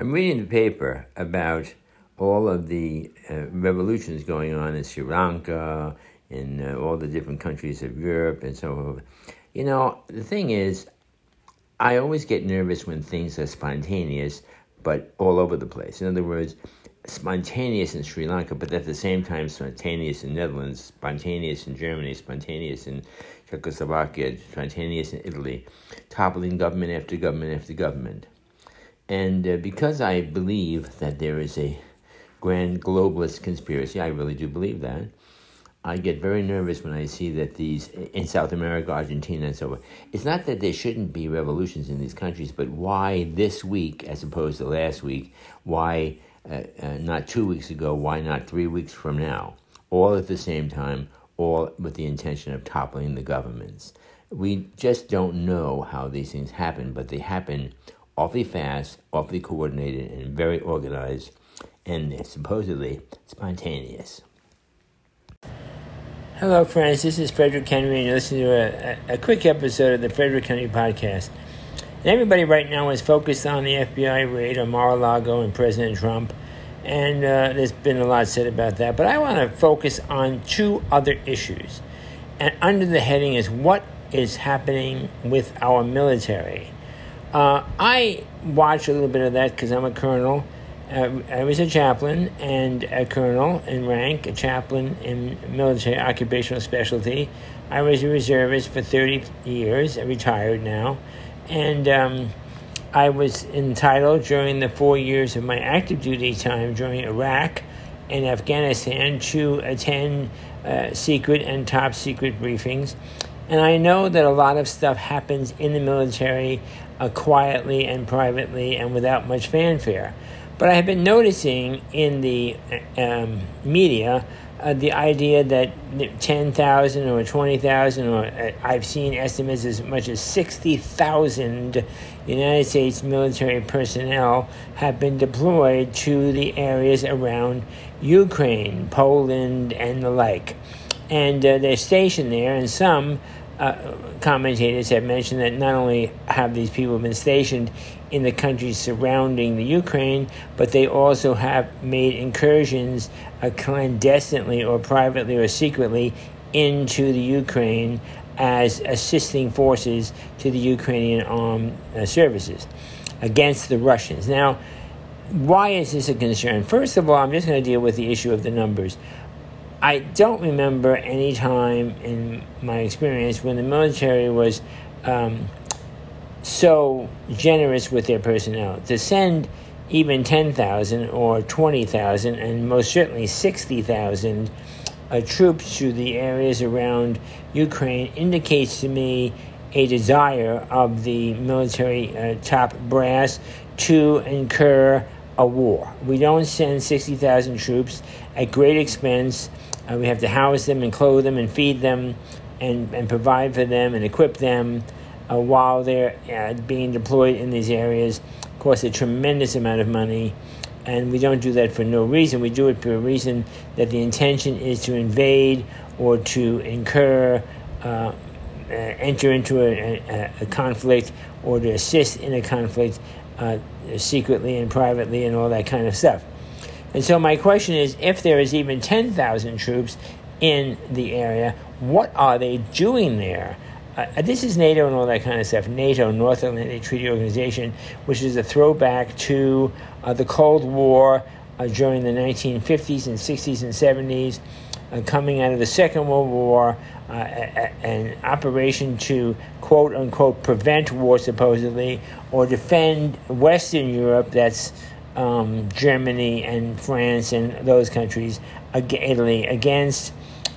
I'm reading the paper about all of the uh, revolutions going on in Sri Lanka, in uh, all the different countries of Europe, and so on. You know, the thing is, I always get nervous when things are spontaneous, but all over the place. In other words, spontaneous in Sri Lanka, but at the same time spontaneous in Netherlands, spontaneous in Germany, spontaneous in Czechoslovakia, spontaneous in Italy, toppling government after government after government. And uh, because I believe that there is a grand globalist conspiracy, I really do believe that, I get very nervous when I see that these, in South America, Argentina, and so on. It's not that there shouldn't be revolutions in these countries, but why this week as opposed to last week? Why uh, uh, not two weeks ago? Why not three weeks from now? All at the same time, all with the intention of toppling the governments. We just don't know how these things happen, but they happen awfully fast, awfully coordinated, and very organized, and supposedly spontaneous. Hello, friends. This is Frederick Henry, and you're listening to a, a, a quick episode of the Frederick Henry Podcast. Everybody right now is focused on the FBI raid on Mar-a-Lago and President Trump, and uh, there's been a lot said about that. But I want to focus on two other issues, and under the heading is what is happening with our military. Uh, I watch a little bit of that because I'm a colonel uh, I was a chaplain and a colonel in rank, a chaplain in military occupational specialty. I was a reservist for 30 years, I retired now, and um, I was entitled during the four years of my active duty time during Iraq and Afghanistan to attend uh, secret and top secret briefings. And I know that a lot of stuff happens in the military uh, quietly and privately and without much fanfare. But I have been noticing in the um, media uh, the idea that 10,000 or 20,000, or uh, I've seen estimates as much as 60,000 United States military personnel have been deployed to the areas around Ukraine, Poland, and the like. And uh, they're stationed there, and some uh, commentators have mentioned that not only have these people been stationed in the countries surrounding the Ukraine, but they also have made incursions uh, clandestinely or privately or secretly into the Ukraine as assisting forces to the Ukrainian armed uh, services against the Russians. Now, why is this a concern? First of all, I'm just going to deal with the issue of the numbers. I don't remember any time in my experience when the military was um, so generous with their personnel. To send even 10,000 or 20,000 and most certainly 60,000 uh, troops to the areas around Ukraine indicates to me a desire of the military uh, top brass to incur a war. We don't send 60,000 troops at great expense uh, we have to house them and clothe them and feed them and, and provide for them and equip them uh, while they're uh, being deployed in these areas. Costs a tremendous amount of money, and we don't do that for no reason. We do it for a reason that the intention is to invade or to incur, uh, uh enter into a, a, a, conflict or to assist in a conflict uh, secretly and privately and all that kind of stuff. And so my question is if there is even 10,000 troops in the area, what are they doing there? Uh, this is NATO and all that kind of stuff. NATO, North Atlantic Treaty Organization, which is a throwback to uh, the Cold War uh, during the 1950s and 60s and 70s, uh, coming out of the Second World War, uh, an operation to quote unquote prevent war, supposedly, or defend Western Europe that's um, Germany and France and those countries, Italy, against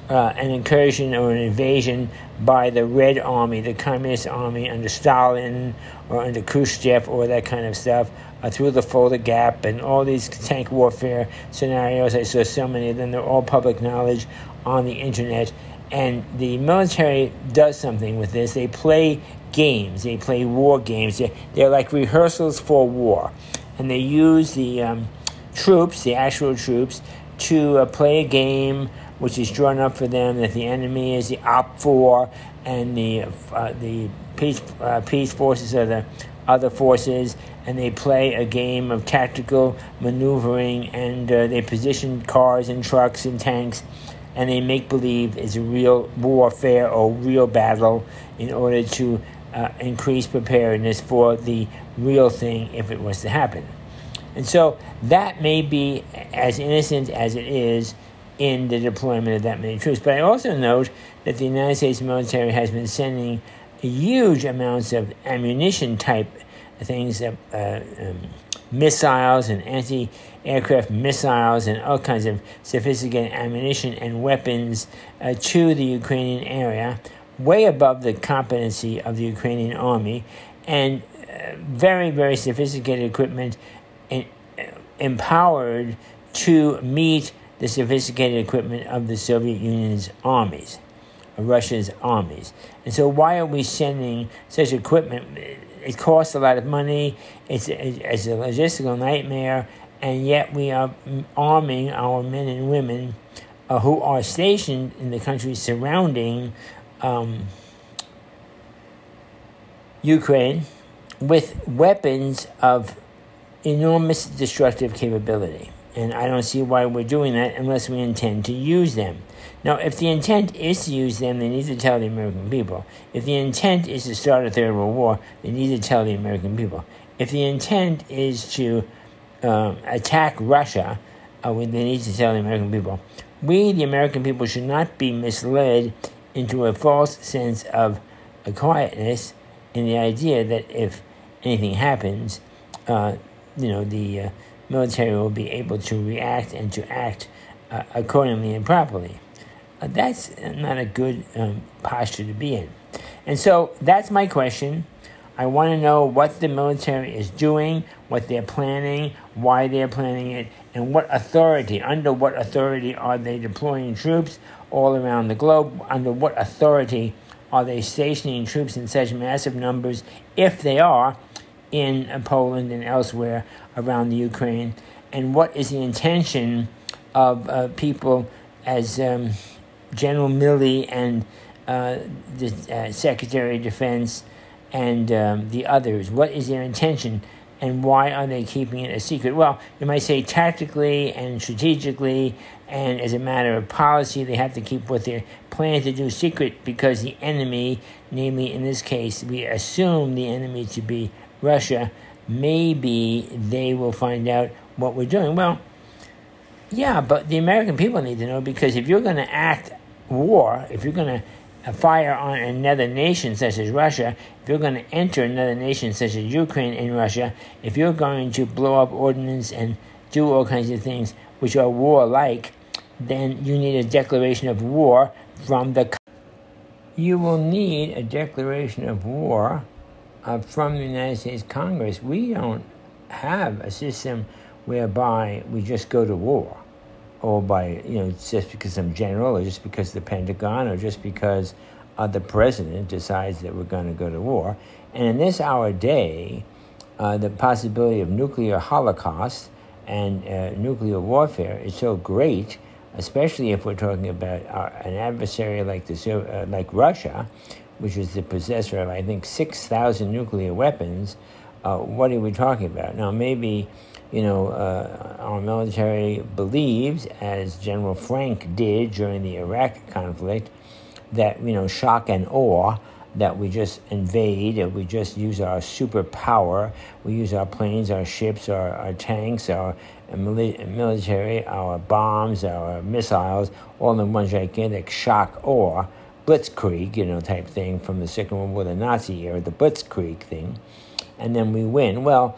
uh, an incursion or an invasion by the Red Army, the Communist Army under Stalin or under Khrushchev or that kind of stuff, uh, through the Fulda Gap and all these tank warfare scenarios. I saw so many of them. They're all public knowledge on the internet. And the military does something with this. They play games. They play war games. They're, they're like rehearsals for war and they use the um, troops, the actual troops, to uh, play a game which is drawn up for them that the enemy is the OPFOR and the uh, the peace uh, peace forces are the other forces, and they play a game of tactical maneuvering and uh, they position cars and trucks and tanks and they make believe it's a real warfare or real battle in order to uh, increase preparedness for the real thing if it was to happen. And so that may be as innocent as it is in the deployment of that many troops. But I also note that the United States military has been sending huge amounts of ammunition type things, uh, um, missiles and anti aircraft missiles and all kinds of sophisticated ammunition and weapons uh, to the Ukrainian area, way above the competency of the Ukrainian army, and very, very sophisticated equipment in, empowered to meet the sophisticated equipment of the Soviet Union's armies, Russia's armies. And so, why are we sending such equipment? it costs a lot of money. It's, it's a logistical nightmare, and yet we are arming our men and women uh, who are stationed in the countries surrounding um, Ukraine with weapons of enormous destructive capability. And I don't see why we're doing that unless we intend to use them. Now, if the intent is to use them, they need to tell the American people. If the intent is to start a third world war, they need to tell the American people. If the intent is to uh, attack Russia, uh, they need to tell the American people. We, the American people, should not be misled into a false sense of quietness in the idea that if anything happens, uh, you know, the uh, military will be able to react and to act uh, accordingly and properly. Uh, that's not a good um, posture to be in. And so that's my question. I want to know what the military is doing, what they're planning, why they're planning it, and what authority, under what authority are they deploying troops all around the globe? Under what authority are they stationing troops in such massive numbers, if they are, in Poland and elsewhere around the Ukraine? And what is the intention of uh, people as um, General Milley and uh, the uh, Secretary of Defense and um, the others? What is their intention and why are they keeping it a secret? Well, you might say tactically and strategically and as a matter of policy, they have to keep what they plan to do secret because the enemy, namely in this case, we assume the enemy to be Russia, maybe they will find out what we're doing. Well, yeah, but the American people need to know because if you're going to act war, if you're going to fire on another nation such as Russia, if you're going to enter another nation such as Ukraine and Russia, if you're going to blow up ordnance and do all kinds of things which are warlike, then you need a declaration of war from the. You will need a declaration of war uh, from the United States Congress. We don't have a system whereby we just go to war or by, you know, just because some general or just because the Pentagon or just because uh, the president decides that we're going to go to war. And in this our day, uh, the possibility of nuclear holocaust and uh, nuclear warfare is so great, especially if we're talking about our, an adversary like the uh, like Russia, which is the possessor of I think six thousand nuclear weapons. Uh, what are we talking about now? Maybe you know, uh, our military believes, as General Frank did during the Iraq conflict, that, you know, shock and awe, that we just invade, that we just use our superpower, we use our planes, our ships, our, our tanks, our military, our bombs, our missiles, all in one gigantic shock awe, blitzkrieg, you know, type thing from the Second World War, the Nazi era, the blitzkrieg thing, and then we win. Well,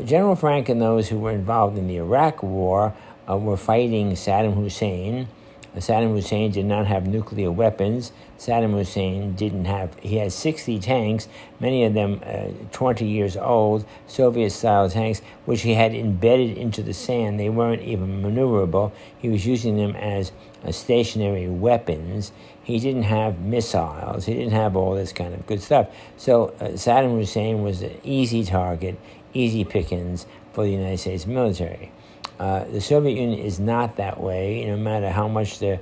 General Frank and those who were involved in the Iraq War uh, were fighting Saddam Hussein. Uh, Saddam Hussein did not have nuclear weapons. Saddam Hussein didn't have, he had 60 tanks, many of them uh, 20 years old, Soviet style tanks, which he had embedded into the sand. They weren't even maneuverable. He was using them as uh, stationary weapons. He didn't have missiles. He didn't have all this kind of good stuff. So uh, Saddam Hussein was an easy target, easy pickings for the United States military. Uh, the Soviet Union is not that way, no matter how much the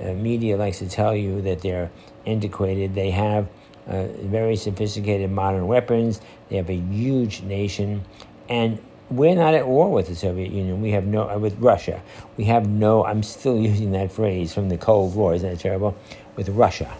uh, media likes to tell you that they're antiquated. They have uh, very sophisticated modern weapons. They have a huge nation. And we're not at war with the Soviet Union. We have no, uh, with Russia. We have no, I'm still using that phrase from the Cold War, isn't that terrible? With Russia.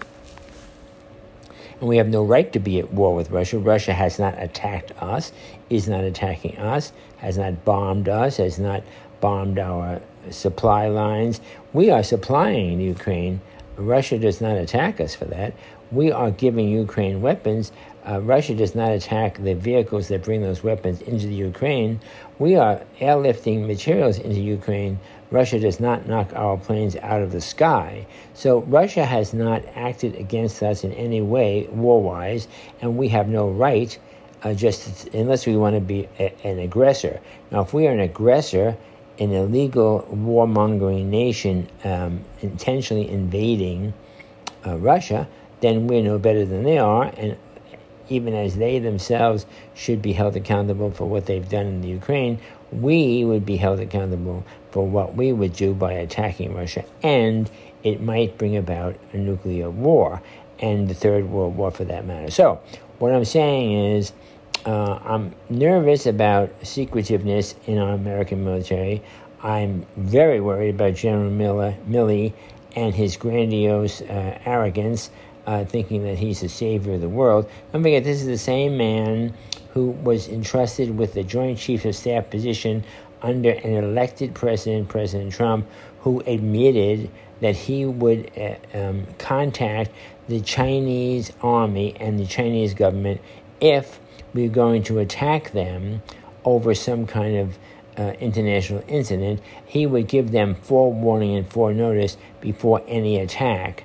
And we have no right to be at war with Russia. Russia has not attacked us, is not attacking us, has not bombed us, has not bombed our supply lines. We are supplying Ukraine. Russia does not attack us for that. We are giving Ukraine weapons. Uh, Russia does not attack the vehicles that bring those weapons into the Ukraine. We are airlifting materials into Ukraine. Russia does not knock our planes out of the sky. So Russia has not acted against us in any way, war wise, and we have no right, uh, just unless we want to be a, an aggressor. Now, if we are an aggressor, an illegal warmongering nation um, intentionally invading uh, Russia, then we're no better than they are, and even as they themselves should be held accountable for what they've done in the Ukraine, we would be held accountable for what we would do by attacking Russia, and it might bring about a nuclear war and the Third World War for that matter. So, what I'm saying is, uh, I'm nervous about secretiveness in our American military. I'm very worried about General Miller, Milley and his grandiose uh, arrogance, uh, thinking that he's the savior of the world. Don't forget, this is the same man who was entrusted with the Joint Chiefs of Staff position under an elected president, President Trump, who admitted that he would uh, um, contact the Chinese army and the Chinese government if we were going to attack them over some kind of uh, international incident. He would give them forewarning and foreknotice before any attack.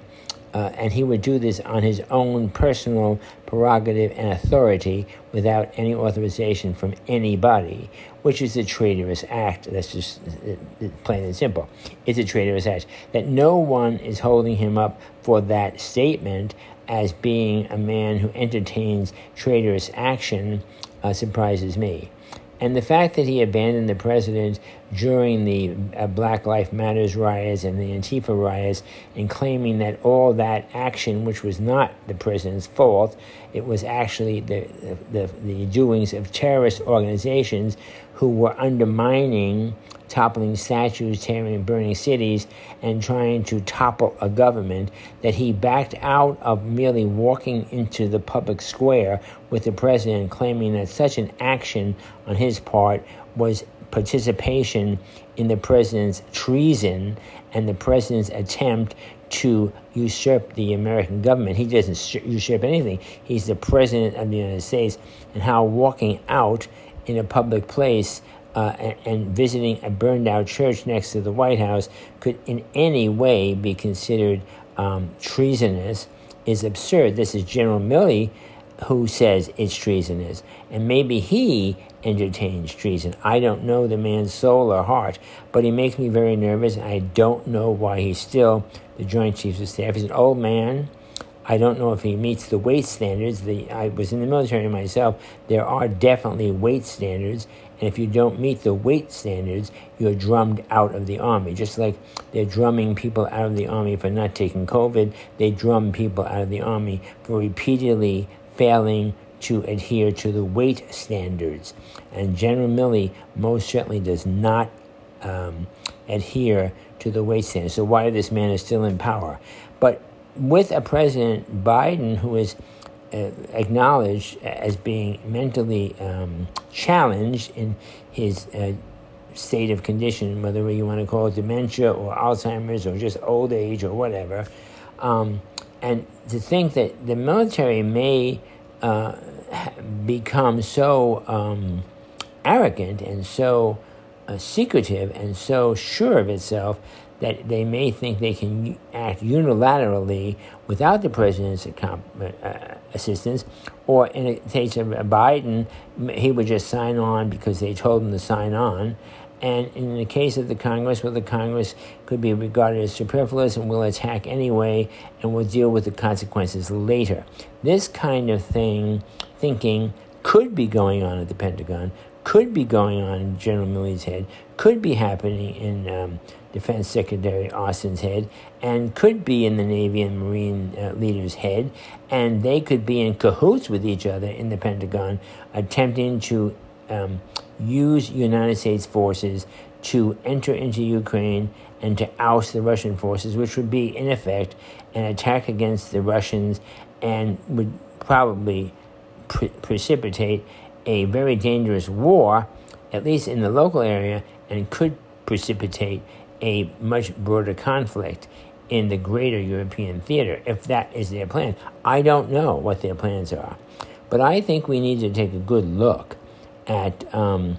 Uh, and he would do this on his own personal prerogative and authority without any authorization from anybody, which is a traitorous act. That's just uh, plain and simple. It's a traitorous act. That no one is holding him up for that statement as being a man who entertains traitorous action uh, surprises me. And the fact that he abandoned the president during the uh, Black Lives Matters riots and the Antifa riots and claiming that all that action, which was not the president's fault, it was actually the, the, the doings of terrorist organizations who were undermining toppling statues, tearing and burning cities, and trying to topple a government, that he backed out of merely walking into the public square with the president, claiming that such an action on his part was participation in the president's treason and the president's attempt to usurp the American government. He doesn't usurp anything. He's the president of the United States, and how walking out in a public place uh, and, visiting a burned out church next to the White House could in any way be considered um, treasonous is absurd. This is General Milley who says it's treasonous. And maybe he entertains treason. I don't know the man's soul or heart, but he makes me very nervous. I don't know why he's still the Joint Chiefs of Staff. He's an old man. I don't know if he meets the weight standards. The, I was in the military myself. There are definitely weight standards, and if you don't meet the weight standards, you're drummed out of the army. Just like they're drumming people out of the army for not taking COVID, they drum people out of the army for repeatedly failing to adhere to the weight standards. And General Milley most certainly does not um, adhere to the weight standards. So why this man is still in power? But with a President Biden who is uh, acknowledged as being mentally um, challenged in his uh, state of condition, whether you want to call it dementia or Alzheimer's or just old age or whatever. Um, and to think that the military may uh, become so um, arrogant and so uh, secretive and so sure of itself that they may think they can act unilaterally without the president's uh, assistance, or in the case of Biden, he would just sign on because they told him to sign on. And in the case of the Congress, well, the Congress could be regarded as superfluous and will attack anyway and will deal with the consequences later. This kind of thing, thinking, could be going on at the Pentagon, could be going on in General Milley's head, could be happening in um, Defense Secretary Austin's head, and could be in the Navy and Marine uh, leader's head, and they could be in cahoots with each other in the Pentagon, attempting to um, use United States forces to enter into Ukraine and to oust the Russian forces, which would be, in effect, an attack against the Russians and would probably pre- precipitate a very dangerous war, at least in the local area, and could precipitate a much broader conflict in the greater European theater, if that is their plan. I don't know what their plans are. But I think we need to take a good look at um,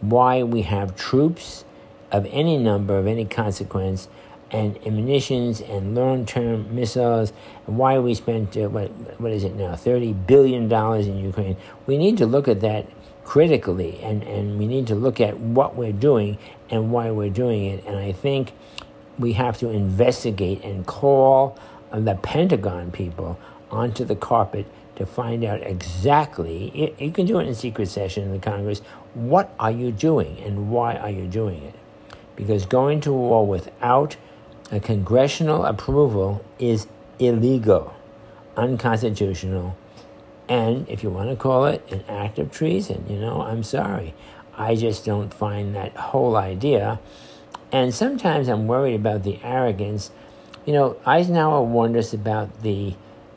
why we have troops of any number, of any consequence, and munitions and long-term missiles, and why we spent uh, what what is it now, thirty billion dollars in Ukraine. We need to look at that critically, and and we need to look at what we're doing and why we're doing it. And I think we have to investigate and call the Pentagon people onto the carpet to find out exactly. You can do it in secret session in the Congress. What are you doing, and why are you doing it? Because going to war without a congressional approval is illegal, unconstitutional, and if you want to call it an act of treason, you know, I'm sorry. I just don't find that whole idea. And sometimes I'm worried about the arrogance. You know, Eisenhower warned us about the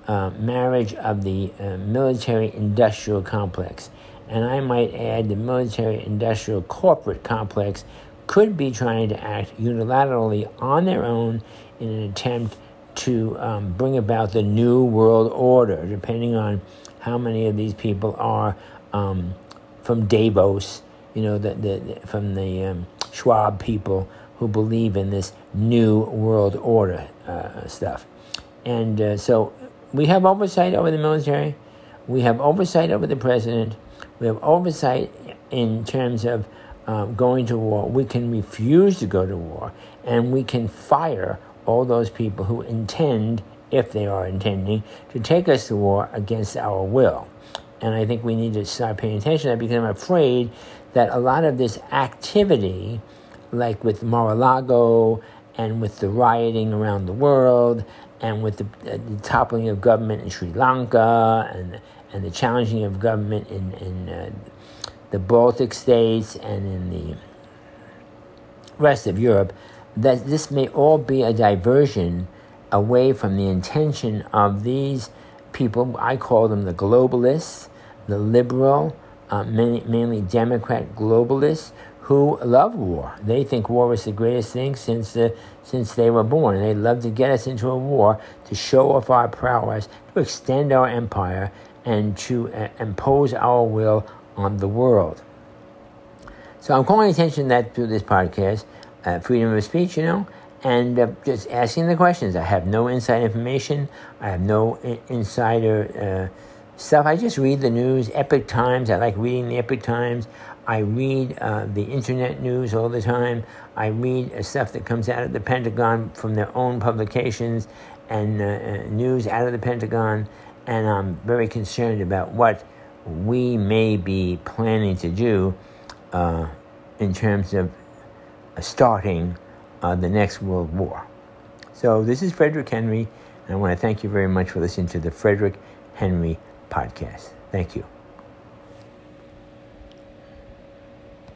uh, marriage of the uh, military industrial complex. And I might add the military industrial corporate complex could be trying to act unilaterally on their own in an attempt to um, bring about the new world order, depending on how many of these people are um, from Davos, you know, the, the, from the um, Schwab people who believe in this new world order uh, stuff. And uh, so we have oversight over the military, we have oversight over the president, we have oversight in terms of um, going to war. We can refuse to go to war, and we can fire all those people who intend, if they are intending, to take us to war against our will. And I think we need to start paying attention to that because I'm afraid that a lot of this activity, like with Mar-a-Lago and with the rioting around the world and with the, uh, the toppling of government in Sri Lanka and, and the challenging of government in, in uh, the Baltic states and in the rest of Europe, that this may all be a diversion away from the intention of these people. I call them the globalists, the liberal, uh, mainly, mainly Democrat globalists who love war. They think war is the greatest thing since uh, since they were born. They love to get us into a war to show off our prowess, to extend our empire, and to uh, impose our will on the world. So I'm calling attention that through this podcast, uh, freedom of speech, you know, and uh, just asking the questions. I have no inside information. I have no I- insider uh, stuff. I just read the news. Epoch Times. I like reading the Epoch Times. I read uh, the internet news all the time. I read uh, stuff that comes out of the Pentagon from their own publications and uh, news out of the Pentagon. And I'm very concerned about what we may be planning to do uh, in terms of starting uh, the next World War. So, this is Frederick Henry, and I want to thank you very much for listening to the Frederick Henry podcast. Thank you.